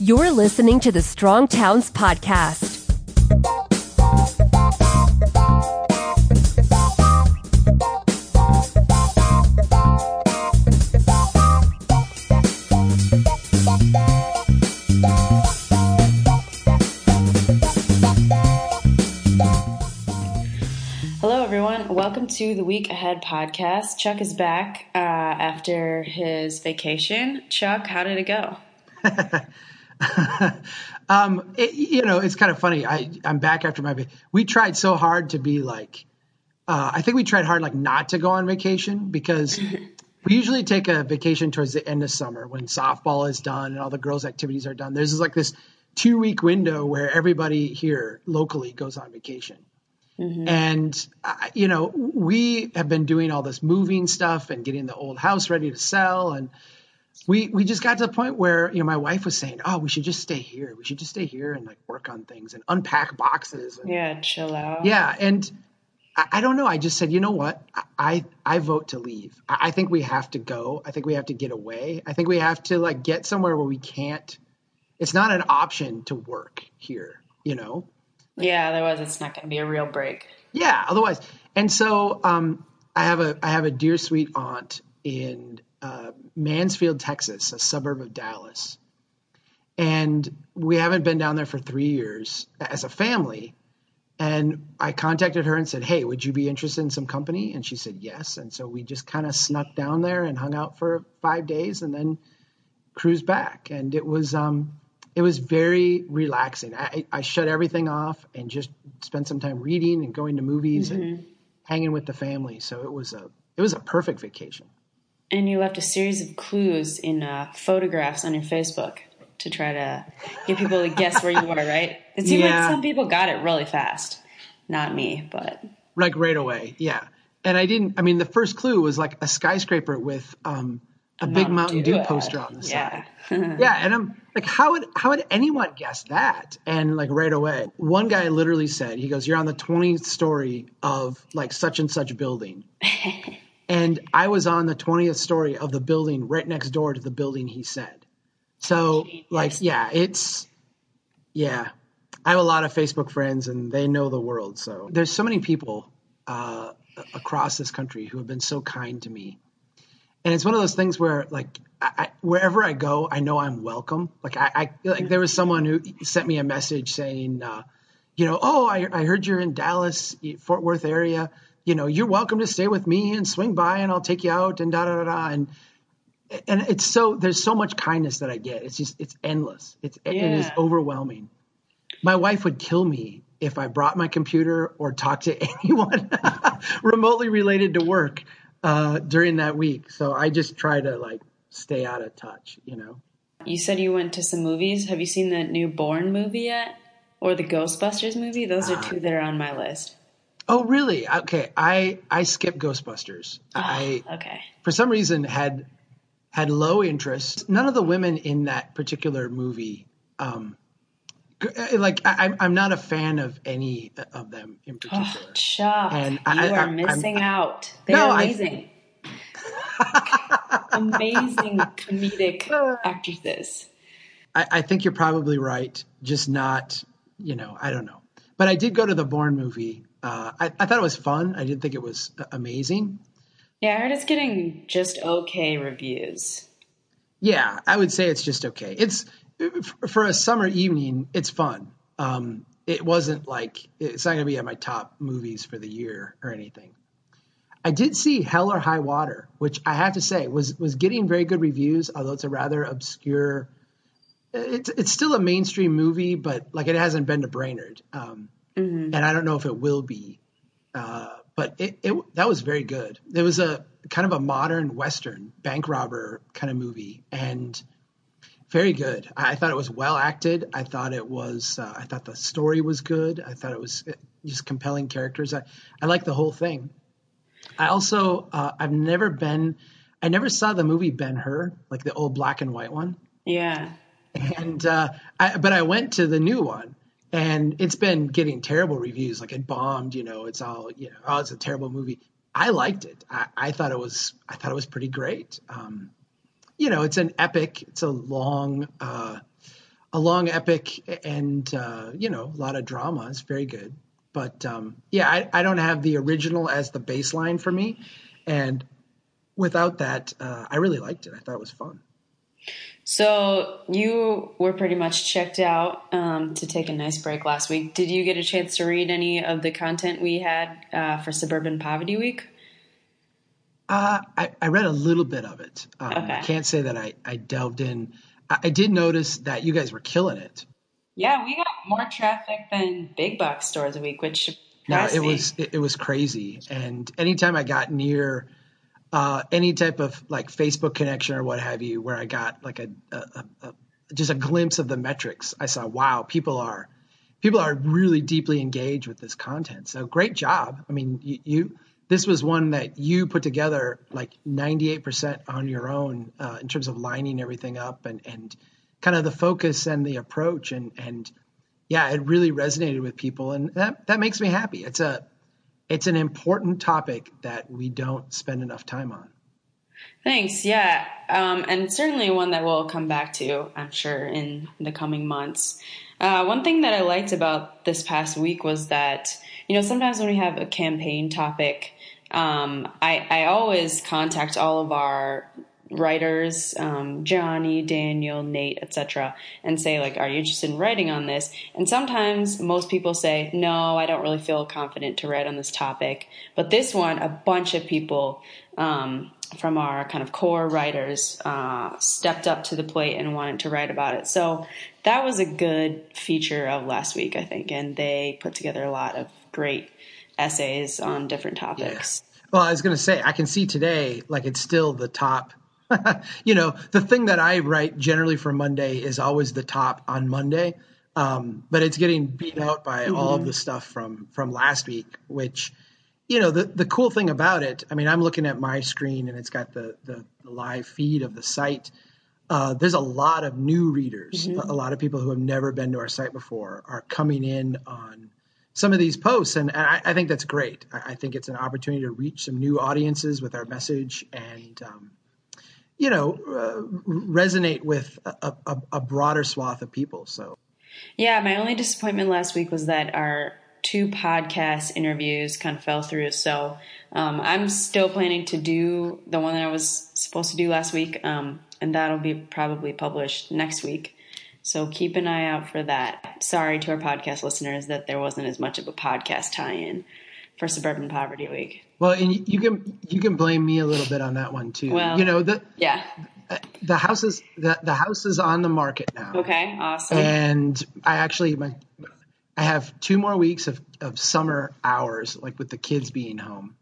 You're listening to the Strong Towns Podcast. Hello, everyone. Welcome to the Week Ahead podcast. Chuck is back uh, after his vacation. Chuck, how did it go? um, it, you know, it's kind of funny. I, I'm back after my. We tried so hard to be like. Uh, I think we tried hard like not to go on vacation because we usually take a vacation towards the end of summer when softball is done and all the girls' activities are done. There's like this two week window where everybody here locally goes on vacation. Mm-hmm. And, uh, you know, we have been doing all this moving stuff and getting the old house ready to sell. And we, we just got to the point where, you know, my wife was saying, oh, we should just stay here. We should just stay here and like work on things and unpack boxes. And, yeah, chill out. Yeah. And I, I, don't know. I just said, you know what? I, I vote to leave. I, I think we have to go. I think we have to get away. I think we have to like get somewhere where we can't, it's not an option to work here, you know? Yeah, otherwise it's not going to be a real break. Yeah, otherwise. And so um, I have a I have a dear sweet aunt in uh, Mansfield, Texas, a suburb of Dallas, and we haven't been down there for three years as a family. And I contacted her and said, "Hey, would you be interested in some company?" And she said yes. And so we just kind of snuck down there and hung out for five days, and then cruised back. And it was um, it was very relaxing. I, I shut everything off and just spent some time reading and going to movies mm-hmm. and hanging with the family. So it was a it was a perfect vacation. And you left a series of clues in uh, photographs on your Facebook to try to get people to guess where you were. Right? It seemed yeah. like some people got it really fast. Not me, but like right away. Yeah. And I didn't. I mean, the first clue was like a skyscraper with um, a big Mountain Dew, Dew poster on the yeah. side. yeah, and I'm like, how would how would anyone guess that? And like right away, one guy literally said, he goes, "You're on the 20th story of like such and such building," and I was on the 20th story of the building right next door to the building he said. So like, yeah, it's yeah. I have a lot of Facebook friends, and they know the world. So there's so many people uh, across this country who have been so kind to me and it's one of those things where like I, wherever I go, I know I'm welcome. Like I, I like there was someone who sent me a message saying, uh, you know, oh, I, I heard you're in Dallas, Fort Worth area. You know, you're welcome to stay with me and swing by, and I'll take you out and da da da da. And and it's so there's so much kindness that I get. It's just it's endless. It's yeah. it is overwhelming. My wife would kill me if I brought my computer or talked to anyone remotely related to work uh, during that week. So I just try to like stay out of touch, you know. You said you went to some movies. Have you seen the new Bourne movie yet? Or the Ghostbusters movie? Those are uh, two that are on my list. Oh, really? Okay. I I skipped Ghostbusters. Oh, I okay. For some reason had had low interest. None of the women in that particular movie um, uh, like I, I'm not a fan of any of them in particular. Oh, Chuck, and I, you are I, missing I'm, out. They're no, amazing. amazing comedic actresses. I, I think you're probably right. Just not, you know, I don't know. But I did go to the Bourne movie. Uh, I, I thought it was fun. I didn't think it was uh, amazing. Yeah, I heard it's getting just okay reviews. Yeah, I would say it's just okay. It's for a summer evening, it's fun. Um, it wasn't like it's not going to be at my top movies for the year or anything. I did see Hell or High Water, which I have to say was was getting very good reviews, although it's a rather obscure. It's it's still a mainstream movie, but like it hasn't been to Brainerd, um, mm-hmm. and I don't know if it will be. Uh, but it, it that was very good. It was a kind of a modern western bank robber kind of movie, and very good. I thought it was well acted. I thought it was. Uh, I thought the story was good. I thought it was uh, just compelling characters. I I like the whole thing. I also uh, I've never been. I never saw the movie Ben Hur, like the old black and white one. Yeah. And uh, I, but I went to the new one, and it's been getting terrible reviews. Like it bombed. You know, it's all you know. Oh, it's a terrible movie. I liked it. I, I thought it was. I thought it was pretty great. Um, you know, it's an epic. It's a long, uh, a long epic and uh, you know a lot of drama. It's very good. But um, yeah, I, I don't have the original as the baseline for me, and without that, uh, I really liked it. I thought it was fun. So you were pretty much checked out um, to take a nice break last week. Did you get a chance to read any of the content we had uh, for Suburban Poverty Week? Uh, I, I, read a little bit of it. Um, okay. I can't say that I, I delved in. I, I, did notice that you guys were killing it. Yeah, we got more traffic than big box stores a week, which no, it was it, it was crazy. And anytime I got near uh, any type of like Facebook connection or what have you, where I got like a, a, a, just a glimpse of the metrics. I saw, wow, people are people are really deeply engaged with this content. So great job. I mean, you, you this was one that you put together like 98% on your own uh, in terms of lining everything up and and kind of the focus and the approach and and yeah, it really resonated with people and that that makes me happy. It's a it's an important topic that we don't spend enough time on. Thanks. Yeah. Um, and certainly one that we'll come back to, I'm sure, in the coming months. Uh, one thing that I liked about this past week was that, you know, sometimes when we have a campaign topic, um, I, I always contact all of our writers, um, Johnny, Daniel, Nate, etc., and say like, "Are you interested in writing on this?" And sometimes most people say, "No, I don't really feel confident to write on this topic." But this one, a bunch of people um, from our kind of core writers uh, stepped up to the plate and wanted to write about it. So that was a good feature of last week, I think, and they put together a lot of great essays on different topics. Yeah. Well, I was going to say, I can see today, like it's still the top you know, the thing that I write generally for Monday is always the top on Monday. Um, but it's getting beat out by mm-hmm. all of the stuff from from last week, which you know the the cool thing about it. I mean, I'm looking at my screen and it's got the the, the live feed of the site. Uh, there's a lot of new readers, mm-hmm. a, a, lot of people who have never been to our site before are coming in on some of these posts, and, and I, I, think that's great. I, I, think it's an opportunity to reach some new audiences with our message, and um, you know, uh, resonate with a, a, a, broader swath of people. So, yeah, my only disappointment last week was that our two podcast interviews kind of fell through. So, um, I'm still planning to do the one that I was supposed to do last week, um, and that'll be probably published next week. So keep an eye out for that. Sorry to our podcast listeners that there wasn't as much of a podcast tie-in for Suburban Poverty Week. Well, and you can you can blame me a little bit on that one too. Well, you know the yeah the house is the, the house is on the market now. Okay, awesome. And I actually my I have two more weeks of of summer hours, like with the kids being home.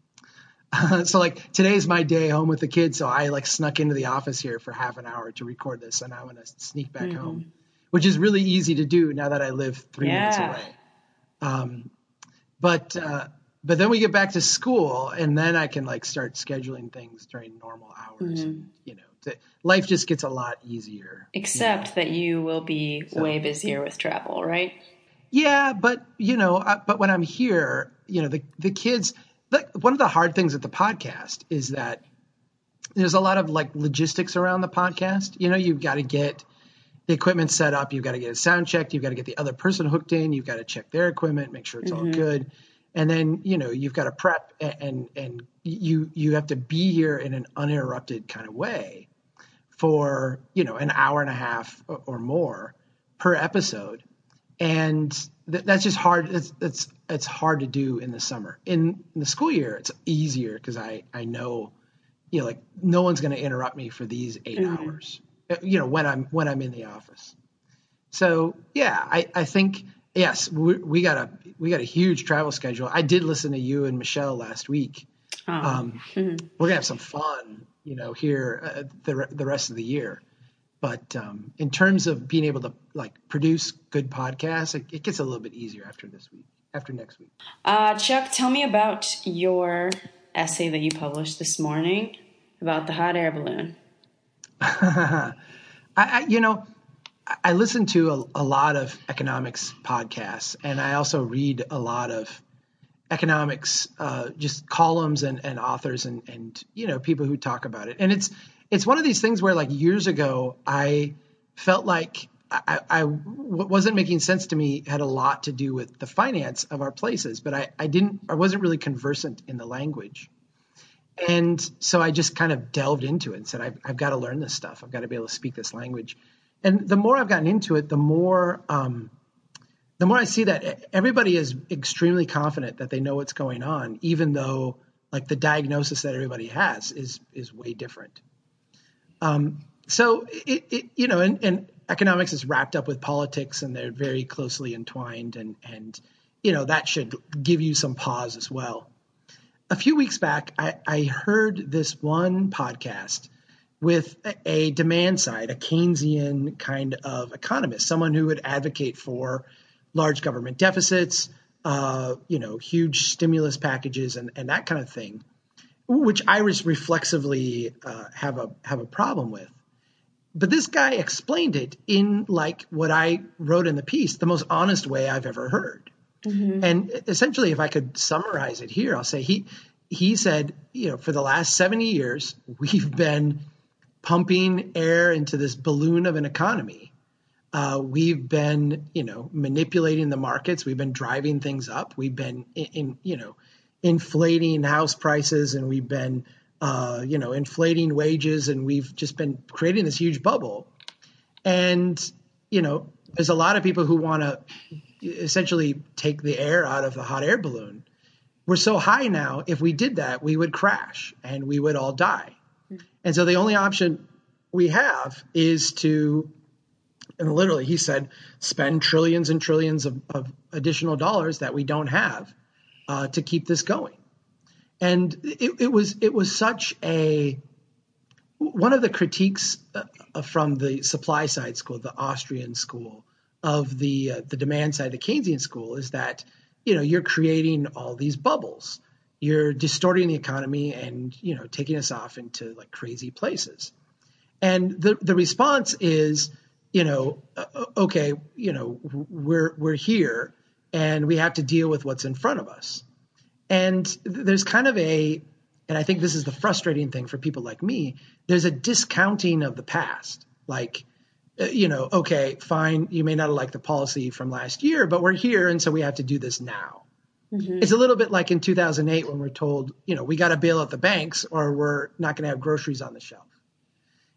so like today's my day home with the kids, so I like snuck into the office here for half an hour to record this, and I want to sneak back mm-hmm. home, which is really easy to do now that I live three yeah. minutes away. Um, but uh, but then we get back to school and then i can like start scheduling things during normal hours mm-hmm. and, you know to, life just gets a lot easier except you know? that you will be so, way busier with travel right yeah but you know I, but when i'm here you know the the kids like one of the hard things at the podcast is that there's a lot of like logistics around the podcast you know you've got to get the equipment set up you've got to get a sound checked you've got to get the other person hooked in you've got to check their equipment make sure it's mm-hmm. all good and then you know you've got to prep and and you you have to be here in an uninterrupted kind of way for you know an hour and a half or more per episode. And th- that's just hard it's, it's it's hard to do in the summer. In, in the school year it's easier because i i know you know like no one's going to interrupt me for these 8 mm-hmm. hours you know when i'm when i'm in the office. So yeah i i think yes, we, we, got a we got a huge travel schedule. I did listen to you and Michelle last week. Oh. Um, mm-hmm. We're gonna have some fun, you know, here uh, the the rest of the year. But um, in terms of being able to like produce good podcasts, it, it, gets a little bit easier after this week, after next week. Uh, Chuck, tell me about your essay that you published this morning about the hot air balloon. I, I, you know, I listen to a, a, lot of economics podcasts, and I also read a lot of economics, uh, just columns and, and authors and, and you know people who talk about it. And it's it's one of these things where like years ago I felt like I, I what wasn't making sense to me had a lot to do with the finance of our places, but I, I didn't I wasn't really conversant in the language. And so I just kind of delved into it and said, I've, I've got to learn this stuff. I've got to be able to speak this language. And the more I've gotten into it, the more um, the more I see that everybody is extremely confident that they know what's going on, even though like the diagnosis that everybody has is is way different. Um, so it, it, you know, and, and economics is wrapped up with politics, and they're very closely entwined, and and you know that should give you some pause as well. A few weeks back, I, I heard this one podcast with a demand side, a Keynesian kind of economist, someone who would advocate for large government deficits, uh, you know, huge stimulus packages, and, and that kind of thing, which I reflexively uh, have a have a problem with. But this guy explained it in like what I wrote in the piece, the most honest way I've ever heard. Mm-hmm. And essentially, if I could summarize it here, I'll say he he said, you know, for the last 70 years, we've been pumping air into this balloon of an economy. Uh, we've been, you know, manipulating the markets. We've been driving things up. We've been, in, in you know, inflating house prices, and we've been, uh, you know, inflating wages, and we've just been creating this huge bubble. And you know, there's a lot of people who want to essentially take the air out of the hot air balloon. We're so high now. If we did that, we would crash and we would all die. And so the only option we have is to, and literally he said, spend trillions and trillions of, of additional dollars that we don't have uh, to keep this going. And it, it, was it was such a one of the critiques uh, from the supply side school, the Austrian school of the uh, the demand side, the Keynesian school, is that you know you're creating all these bubbles you're distorting the economy and you know taking us off into like crazy places. And the the response is you know uh, uh, okay you know we're we're here and we have to deal with what's in front of us. And there's kind of a and i think this is the frustrating thing for people like me there's a discounting of the past. Like uh, you know okay fine you may not liked the policy from last year but we're here and so we have to do this now Mm-hmm. It's a little bit like in 2008 when we're told, you know, we got to bail out the banks or we're not going to have groceries on the shelf.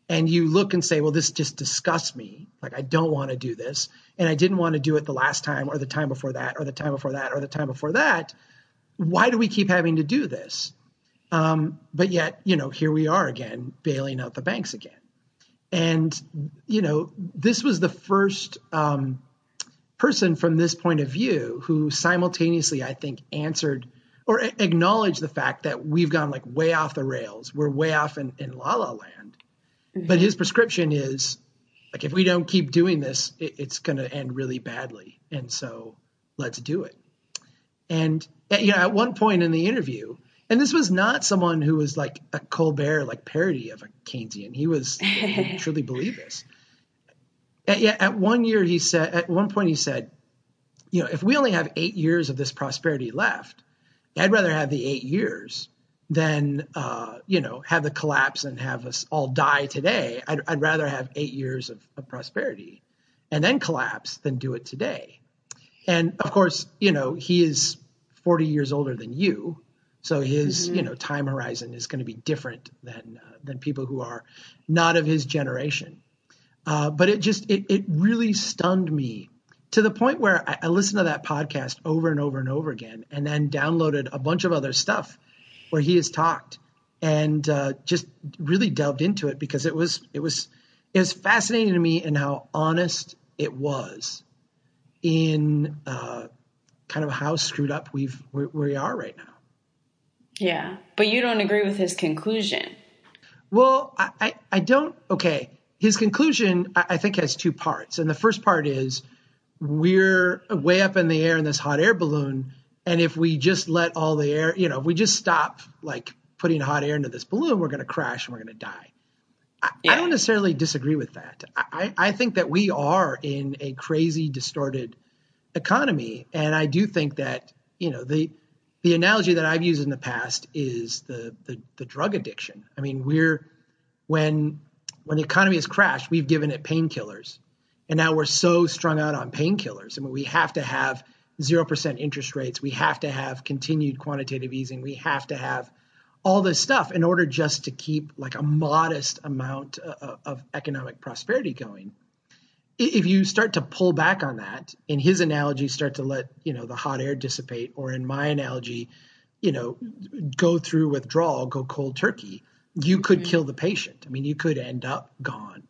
And you look and say, well, this just disgusts me. Like, I don't want to do this. And I didn't want to do it the last time or the time before that or the time before that or the time before that. Why do we keep having to do this? Um, but yet, you know, here we are again, bailing out the banks again. And, you know, this was the first um, person from this point of view who simultaneously, I think, answered or acknowledged the fact that we've gone like way off the rails. We're way off in, in la la land. Mm-hmm. But his prescription is like, if we don't keep doing this, it, it's going to end really badly. And so let's do it. And, you know, at one point in the interview, and this was not someone who was like a Colbert like parody of a Keynesian. He was he truly believed this. At, yeah, at one year he said at one point he said, you know, if we only have eight years of this prosperity left, I'd rather have the eight years than uh, you know have the collapse and have us all die today. I'd, I'd rather have eight years of, of prosperity and then collapse than do it today. And of course, you know, he is 40 years older than you. So his, mm-hmm. you know, time horizon is going to be different than uh, than people who are not of his generation. Uh, but it just it it really stunned me to the point where I, I, listened to that podcast over and over and over again, and then downloaded a bunch of other stuff where he has talked, and uh, just really delved into it because it was it was it was fascinating to me and how honest it was in uh, kind of how screwed up we've where we are right now. Yeah, but you don't agree with his conclusion. Well, I, I, I don't. Okay, his conclusion, I think, has two parts. And the first part is we're way up in the air in this hot air balloon. And if we just let all the air, you know, if we just stop like putting hot air into this balloon, we're going to crash and we're going to die. I, yeah. I, don't necessarily disagree with that. I, I think that we are in a crazy, distorted economy. And I do think that, you know, the, the analogy that I've used in the past is the, the, the drug addiction. I mean, we're, when when the economy has crashed, we've given it painkillers. And now we're so strung out on painkillers. I mean, we have to have 0% interest rates. We have to have continued quantitative easing. We have to have all this stuff in order just to keep like a modest amount of, of economic prosperity going. If you start to pull back on that, in his analogy, start to let you know the hot air dissipate, or in my analogy, you know, go through withdrawal, go cold turkey, you could mm-hmm. kill the patient. I mean, you could end up gone.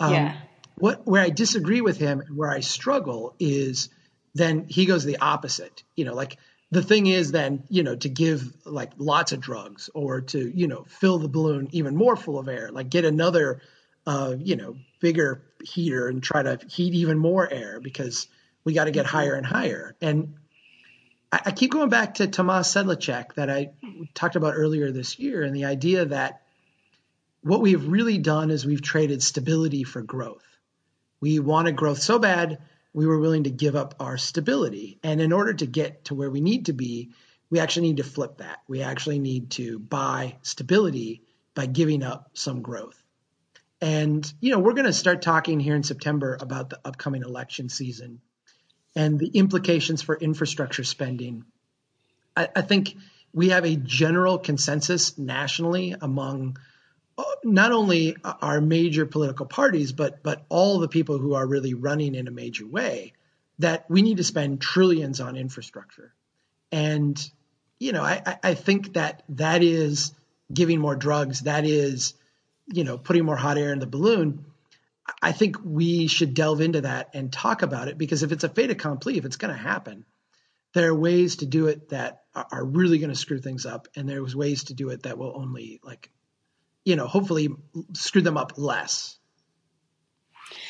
Um, yeah. What where I disagree with him and where I struggle is then he goes the opposite. You know, like the thing is then you know to give like lots of drugs or to you know fill the balloon even more full of air like get another uh, you know bigger heater and try to heat even more air because we got to get mm-hmm. higher and higher and I keep going back to Tomas Sedlacek that I talked about earlier this year and the idea that what we've really done is we've traded stability for growth we wanted growth so bad we were willing to give up our stability. And in order to get to where we need to be, we actually need to flip that. We actually need to buy stability by giving up some growth. And, you know, we're going to start talking here in September about the upcoming election season and the implications for infrastructure spending. I, I think we have a general consensus nationally among uh, not only our major political parties, but but all the people who are really running in a major way, that we need to spend trillions on infrastructure, and you know I, I think that that is giving more drugs, that is you know putting more hot air in the balloon. I think we should delve into that and talk about it because if it's a fait accompli, if it's going to happen, there are ways to do it that are really going to screw things up, and there's ways to do it that will only like you know, hopefully screw them up less.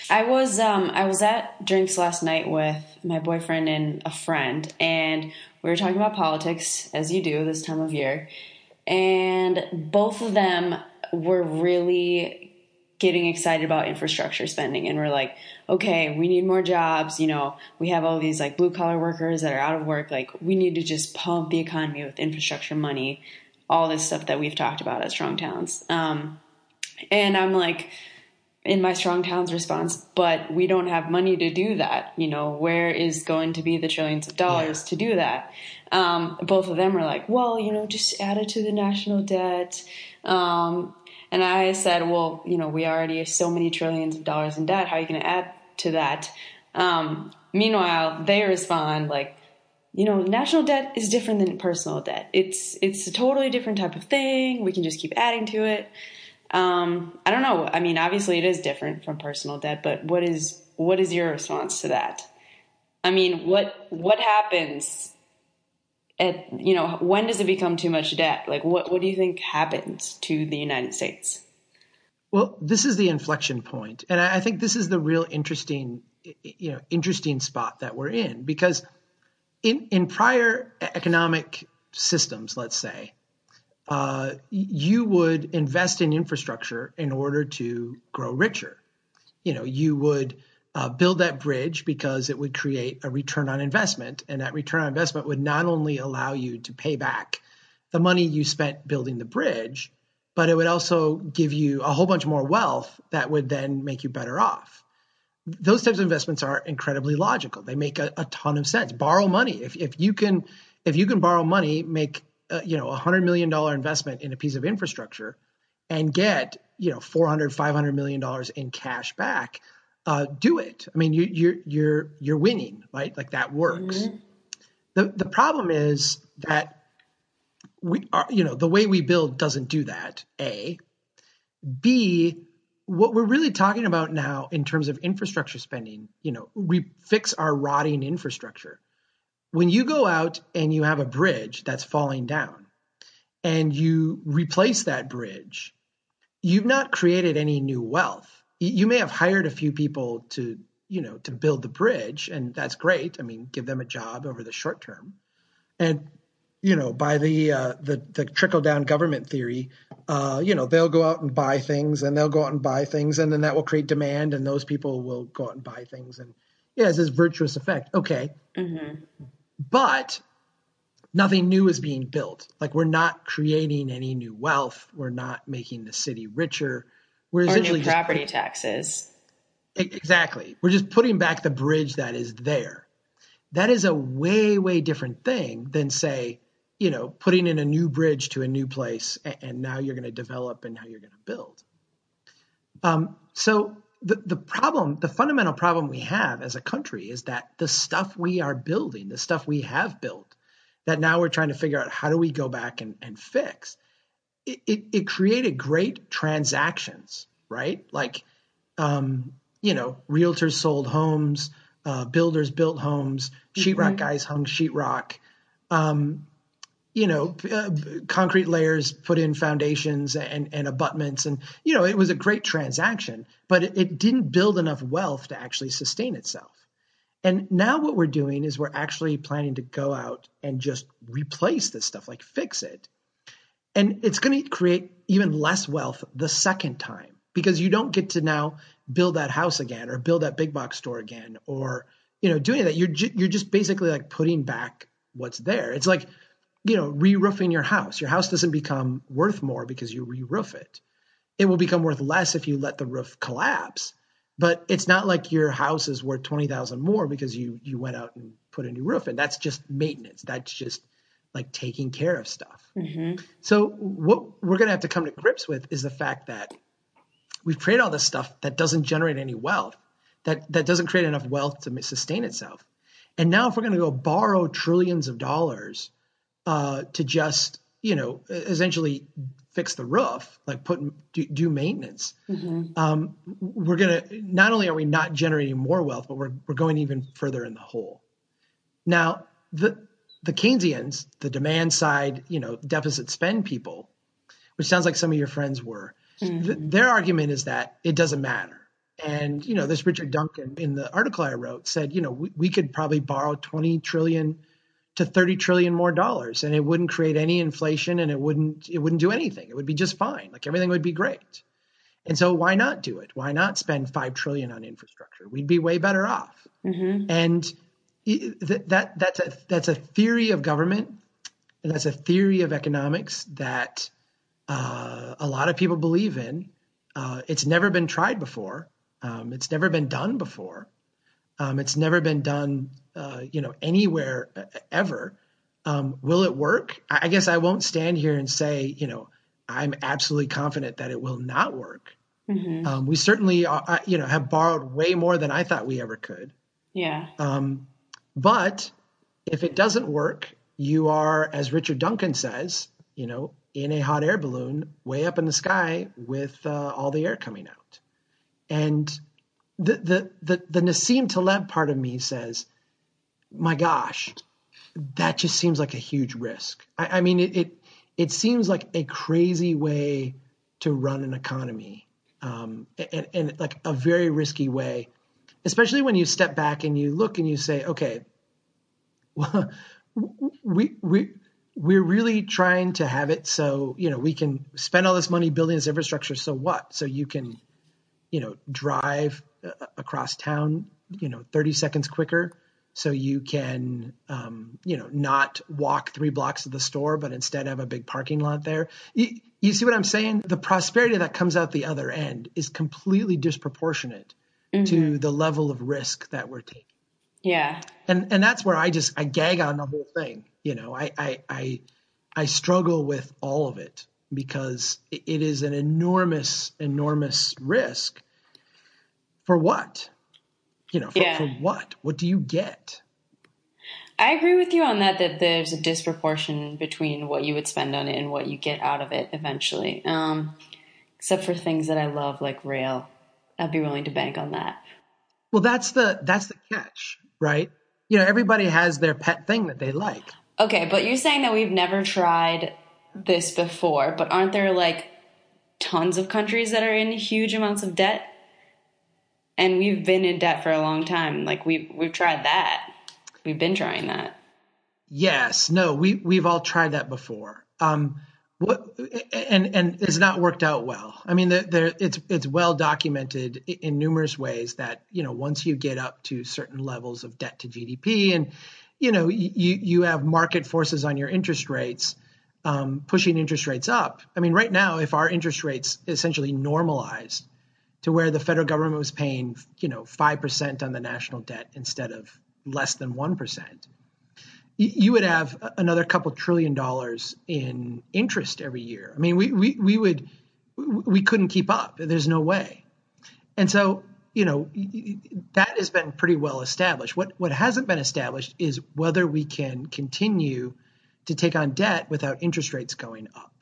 I was um, I was at drinks last night with my boyfriend and a friend, and we were talking about politics as you do this time of year, and both of them were really getting excited about infrastructure spending and we're like okay we need more jobs you know we have all these like blue collar workers that are out of work like we need to just pump the economy with infrastructure money all this stuff that we've talked about at Strong Towns. Um, and I'm like, in my Strong Towns response, but we don't have money to do that. You know, where is going to be the trillions of dollars yeah. to do that? Um, both of them are like, well, you know, just add it to the national debt. Um, and I said, well, you know, we already have so many trillions of dollars in debt. How are you going to add to that? Um, meanwhile, they respond like, you know, national debt is different than personal debt. It's it's a totally different type of thing. We can just keep adding to it. Um, I don't know. I mean, obviously, it is different from personal debt, but what is what is your response to that? I mean, what what happens at you know when does it become too much debt? Like, what what do you think happens to the United States? Well, this is the inflection point, and I think this is the real interesting you know interesting spot that we're in because in in prior economic systems, let's say, uh, you would invest in infrastructure in order to grow richer. You know, you would uh, build that bridge because it would create a return on investment, and that return on investment would not only allow you to pay back the money you spent building the bridge, but it would also give you a whole bunch more wealth that would then make you better off those types of investments are incredibly logical. They make a, a ton of sense. Borrow money. If, if you can, if you can borrow money, make uh, you know a hundred million dollar investment in a piece of infrastructure, and get you know 400 500 million dollars in cash back, uh, do it. I mean, you, you're you're you're winning, right? Like that works. Mm-hmm. The the problem is that we are, you know, the way we build doesn't do that. A, B what we're really talking about now in terms of infrastructure spending, you know, we fix our rotting infrastructure. When you go out and you have a bridge that's falling down and you replace that bridge, you've not created any new wealth. You may have hired a few people to, you know, to build the bridge, and that's great. I mean, give them a job over the short term. And you know, by the uh, the, the trickle down government theory, uh, you know, they'll go out and buy things, and they'll go out and buy things, and then that will create demand, and those people will go out and buy things, and yeah, it's this virtuous effect. Okay, mm-hmm. but nothing new is being built. Like we're not creating any new wealth. We're not making the city richer. We're or essentially new property just, taxes. Exactly. We're just putting back the bridge that is there. That is a way, way different thing than, say, you know, putting in a new bridge to a new place and, and now you're going to develop and now you're going to build. Um, so the, the problem, the fundamental problem we have as a country is that the stuff we are building, the stuff we have built, that now we're trying to figure out how do we go back and, and fix, it, it, it created great transactions, right? Like, um, you know, realtors sold homes, uh, builders built homes, sheetrock mm-hmm. guys hung sheetrock. Um, you know, uh, concrete layers put in foundations and, and abutments. And, you know, it was a great transaction, but it, it didn't build enough wealth to actually sustain itself. And now what we're doing is we're actually planning to go out and just replace this stuff, like fix it. And it's going to create even less wealth the second time because you don't get to now build that house again or build that big box store again or you know doing that. You're ju- you're just basically like putting back what's there. It's like you know re-roofing your house. Your house doesn't become worth more because you re-roof it. It will become worth less if you let the roof collapse but it's not like your house is worth 20,000 more because you you went out and put a new roof in. That's just maintenance. That's just like taking care of stuff mm-hmm. so what we're going to have to come to grips with is the fact that we've created all this stuff that doesn't generate any wealth, that that doesn't create enough wealth to sustain itself. And now, if we're going to go borrow trillions of dollars uh, to just, you know, essentially fix the roof, like put do, do maintenance, mm-hmm. um, we're going to not only are we not generating more wealth, but we're we're going even further in the hole. Now, the the Keynesians, the demand side, you know, deficit spend people, which sounds like some of your friends were, Mm-hmm. Th- their argument is that it doesn't matter. And, you know, this Richard Duncan in the article I wrote said, you know, we, we could probably borrow 20 trillion to 30 trillion more dollars and it wouldn't create any inflation and it wouldn't it wouldn't do anything. It would be just fine. Like everything would be great. And so why not do it? Why not spend 5 trillion on infrastructure? We'd be way better off. Mm-hmm. And that that's a that's a theory of government and that's a theory of economics that uh, a lot of people believe in. Uh, it's never been tried before. Um, it's never been done before. Um, it's never been done, uh, you know, anywhere ever. Um, will it work? I guess I won't stand here and say, you know, I'm absolutely confident that it will not work. Mm-hmm. Um, we certainly, are, uh, you know, have borrowed way more than I thought we ever could. Yeah. Um, but if it doesn't work, you are, as Richard Duncan says, you know, in a hot air balloon way up in the sky with uh, all the air coming out. And the, the, the, the Nassim Taleb part of me says, my gosh, that just seems like a huge risk. I, I mean, it, it, it, seems like a crazy way to run an economy um, and, and like a very risky way, especially when you step back and you look and you say, okay, well, we, we, we're really trying to have it so you know we can spend all this money building this infrastructure so what? So you can you know drive uh, across town you know 30 seconds quicker so you can um, you know not walk three blocks to the store but instead have a big parking lot there. You, you see what i'm saying? The prosperity that comes out the other end is completely disproportionate mm-hmm. to the level of risk that we're taking yeah and and that's where i just i gag on the whole thing you know, I I I, I struggle with all of it because it is an enormous, enormous risk. For what? You know, for, yeah. for what? What do you get? I agree with you on that. That there's a disproportion between what you would spend on it and what you get out of it eventually. Um, except for things that I love, like rail, I'd be willing to bank on that. Well, that's the that's the catch, right? You know, everybody has their pet thing that they like. Okay, but you're saying that we've never tried this before, but aren't there like tons of countries that are in huge amounts of debt? And we've been in debt for a long time. Like we've we've tried that. We've been trying that. Yes. No, we we've all tried that before. Um what and and it's not worked out well. I mean, there, it's it's well documented in numerous ways that you know once you get up to certain levels of debt to GDP and you know you you have market forces on your interest rates um, pushing interest rates up. I mean, right now, if our interest rates essentially normalized to where the federal government was paying, you know, 5% on the national debt instead of less than 1%, you would have another couple trillion dollars in interest every year. I mean, we, we, we would, we couldn't keep up. There's no way. And so, you know, that has been pretty well established. What, what hasn't been established is whether we can continue to take on debt without interest rates going up.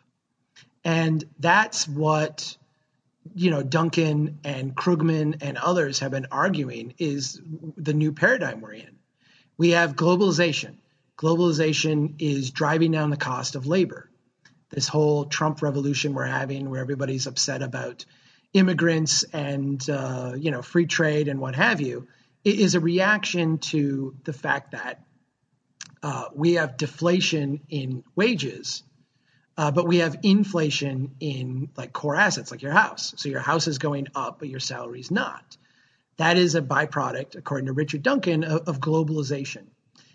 And that's what you know Duncan and Krugman and others have been arguing is the new paradigm we're in. We have globalization. Globalization is driving down the cost of labor. This whole Trump revolution we're having, where everybody's upset about immigrants and uh, you know free trade and what have you, is a reaction to the fact that uh, we have deflation in wages uh, but we have inflation in like core assets, like your house. So your house is going up, but your salary is not. That is a byproduct, according to Richard Duncan, of, of globalization.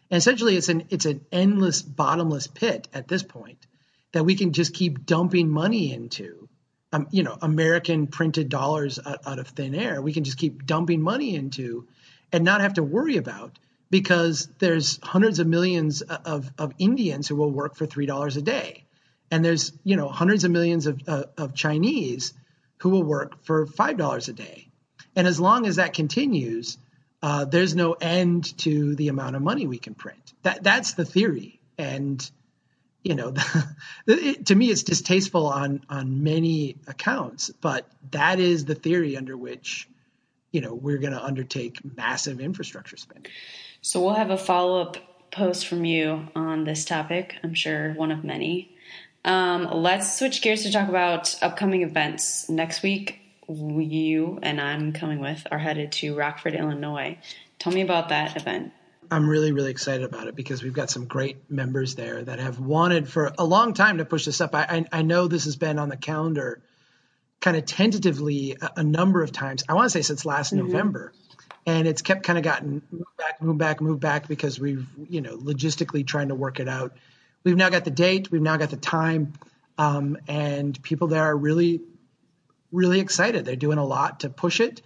And essentially, it's an it's an endless, bottomless pit at this point that we can just keep dumping money into. Um, you know, American printed dollars out, out of thin air. We can just keep dumping money into, and not have to worry about because there's hundreds of millions of, of Indians who will work for three dollars a day and there's you know hundreds of millions of, of Chinese who will work for five dollars a day, and as long as that continues, uh, there's no end to the amount of money we can print. That that's the theory, and you know, it, to me, it's distasteful on on many accounts, but that is the theory under which you know we're going to undertake massive infrastructure spending. So we'll have a follow up post from you on this topic. I'm sure one of many. Um, let's switch gears to talk about upcoming events. Next week, you and I'm coming with are headed to Rockford, Illinois. Tell me about that event. I'm really, really excited about it because we've got some great members there that have wanted for a long time to push this up. I, I, I know this has been on the calendar kind of tentatively a, a number of times. I want to say since last mm-hmm. November. And it's kept kind of gotten moved back, moved back, moved back because we've, you know, logistically trying to work it out we've now got the date, we've now got the time, um, and people there are really, really excited. They're doing a lot to push it,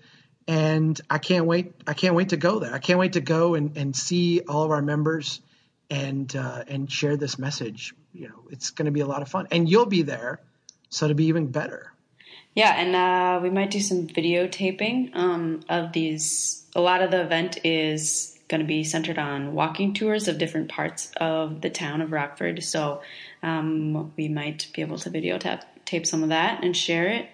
and I can't wait. I can't wait to go there. I can't wait to go and, and see all of our members and uh, and share this message. You know, it's going to be a lot of fun, and you'll be there, so it'll be even better. Yeah, and uh, we might do some videotaping um, of these. A lot of the event is going to be centered on walking tours of different parts of the town of Rockford. So um, we might be able to videotape tape some of that and share it.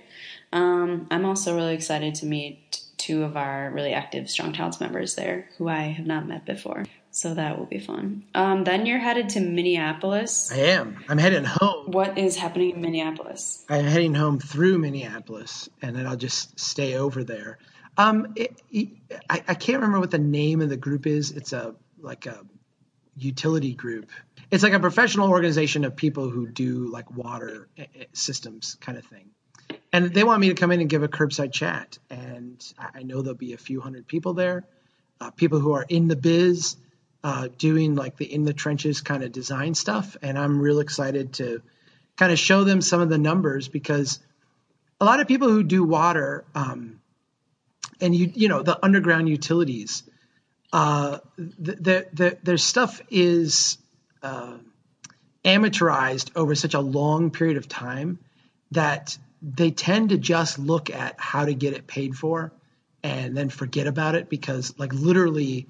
Um, I'm also really excited to meet two of our really active Strong Towns members there who I have not met before. So that will be fun. Um, then you're headed to Minneapolis. I am. I'm heading home. What is happening in Minneapolis? I'm heading home through Minneapolis, and then I'll just stay over there. Um, it, it, I, I can't remember what the name of the group is. It's a like a utility group. It's like a professional organization of people who do like water eh, eh, systems kind of thing. And they want me to come in and give a curbside chat. And I know there'll be a few hundred people there, uh, people who are in the biz, uh, doing like the in the trenches kind of design stuff. And I'm real excited to kind of show them some of the numbers because a lot of people who do water, um, and you you know the underground utilities uh, the, the, their stuff is uh, amortized over such a long period of time that they tend to just look at how to get it paid for and then forget about it because like literally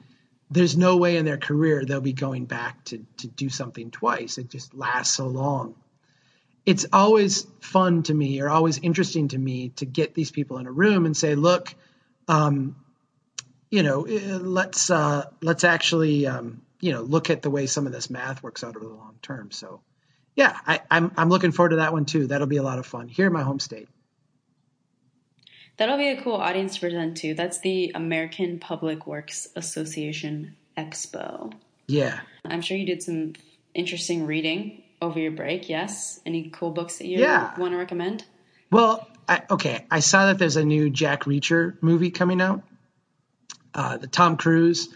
there's no way in their career they'll be going back to, to do something twice it just lasts so long it's always fun to me or always interesting to me to get these people in a room and say look um, you know, eh, let's uh, let's actually um, you know look at the way some of this math works out over the long term. So, yeah, I, I'm I'm looking forward to that one too. That'll be a lot of fun here in my home state. That'll be a cool audience to present to. That's the American Public Works Association Expo. Yeah, I'm sure you did some interesting reading over your break. Yes, any cool books that you yeah. want to recommend? Well, I, okay, I saw that there's a new Jack Reacher movie coming out, uh, the Tom Cruise,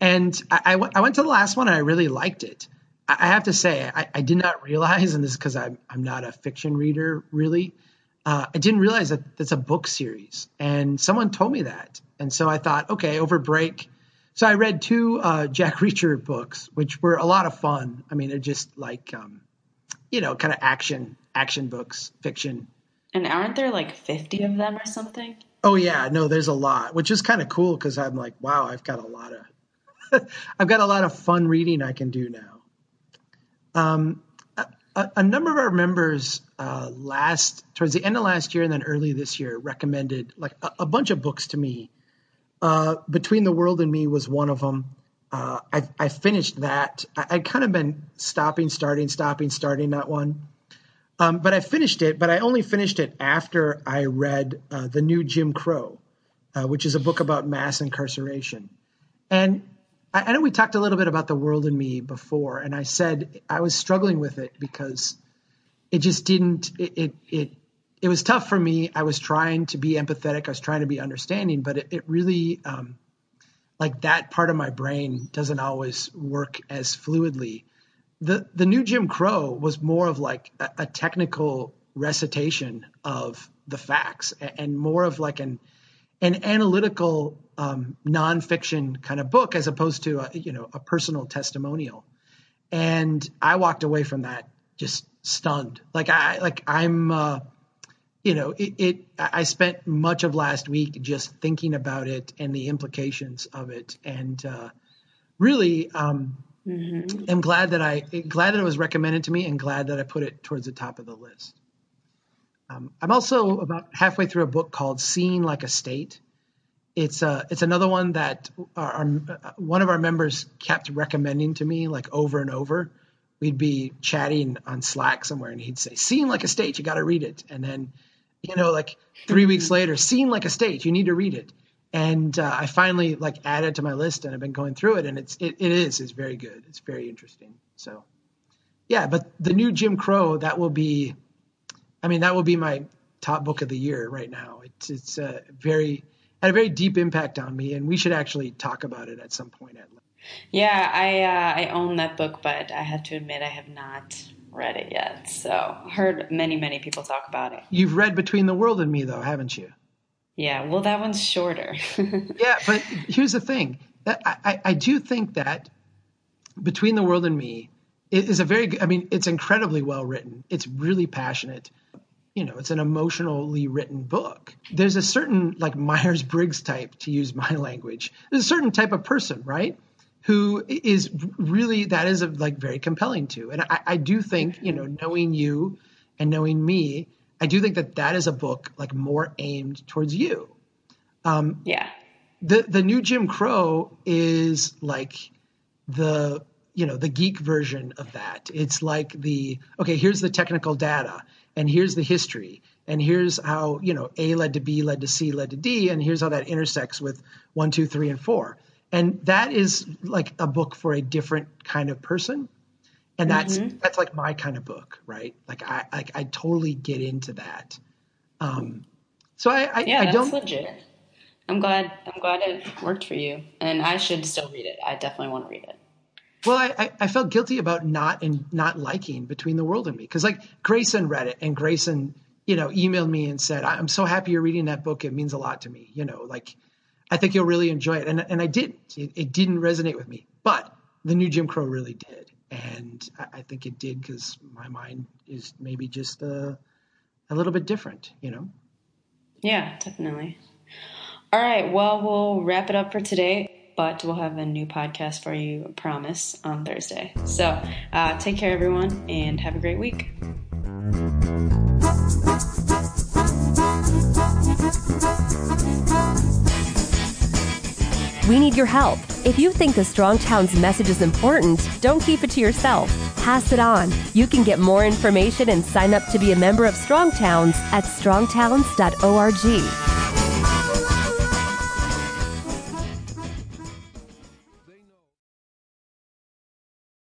and I, I, w- I went to the last one and I really liked it. I, have to say, I, I did not realize, and this is because I'm I'm not a fiction reader really. uh, I didn't realize that it's a book series, and someone told me that, and so I thought, okay, over break. So I read two uh, Jack Reacher books, which were a lot of fun. I mean, they're just like, um, you know, kind of action action books, fiction. And aren't there like fifty of them or something? Oh yeah, no, there's a lot, which is kind of cool because I'm like, wow, I've got a lot of, I've got a lot of fun reading I can do now. Um, a, a number of our members uh, last towards the end of last year and then early this year recommended like a, a bunch of books to me. Uh, Between the World and Me was one of them. Uh, I, I, finished that. I, would kind of been stopping, starting, stopping, starting that one. Um, but I finished it, but I only finished it after I read uh, The New Jim Crow, uh, which is a book about mass incarceration. And I, I know we talked a little bit about The World and Me before, and I said I was struggling with it because it just didn't, it, it, it it was tough for me. I was trying to be empathetic. I was trying to be understanding, but it, it really, um, like that part of my brain doesn't always work as fluidly. The the new Jim Crow was more of like a, a technical recitation of the facts and, and, more of like an an analytical um, nonfiction kind of book as opposed to a, you know a personal testimonial. And I walked away from that just stunned. Like I like I'm. Uh, you know, it, it, I spent much of last week just thinking about it and the implications of it, and uh, really, um, mm-hmm. am glad that I glad that it was recommended to me, and glad that I put it towards the top of the list. Um, I'm also about halfway through a book called "Seeing Like a State." It's uh, it's another one that our, our, one of our members kept recommending to me like over and over. We'd be chatting on Slack somewhere, and he'd say, "Seeing Like a State, you got to read it," and then you know, like three weeks later, seeing like a state. You need to read it. And uh, I finally like added to my list, and I've been going through it, and it's it, it is it's very good. It's very interesting. So, yeah. But the new Jim Crow that will be, I mean, that will be my top book of the year right now. It's it's a very had a very deep impact on me, and we should actually talk about it at some point. At yeah, I uh, I own that book, but I have to admit I have not read it yet. So heard many, many people talk about it. You've read Between the World and Me, though, haven't you? Yeah, well, that one's shorter. yeah, but here's the thing. I, I, I do think that Between the World and Me is a very, I mean, it's incredibly well written. It's really passionate. You know, it's an emotionally written book. There's a certain, like Myers Briggs type, to use my language. There's a certain type of person, right? who is really that is a, like very compelling to and I, I do think you know knowing you and knowing me i do think that that is a book like more aimed towards you um, yeah the the new jim crow is like the you know the geek version of that it's like the okay here's the technical data and here's the history and here's how you know a led to b led to c led to d and here's how that intersects with one two three and four. And that is like a book for a different kind of person. And that's mm-hmm. that's like my kind of book right? Like i like i totally get into that. Um so i i, yeah, I don't legit. I'm glad i'm glad it worked for you and i should still read it. I definitely want to read it well i i felt guilty about not and not liking between the world and me because like grayson read it and grayson you know emailed me and said i'm so happy you're reading that book it means a lot to me you know like I think you'll really enjoy it. And, and I did. It, it didn't resonate with me, but the new Jim Crow really did. And I, I think it did because my mind is maybe just a, a little bit different, you know? Yeah, definitely. All right. Well, we'll wrap it up for today, but we'll have a new podcast for you, I promise, on Thursday. So uh, take care, everyone, and have a great week. We need your help. If you think the Strong Towns message is important, don't keep it to yourself. Pass it on. You can get more information and sign up to be a member of Strong Towns at strongtowns.org.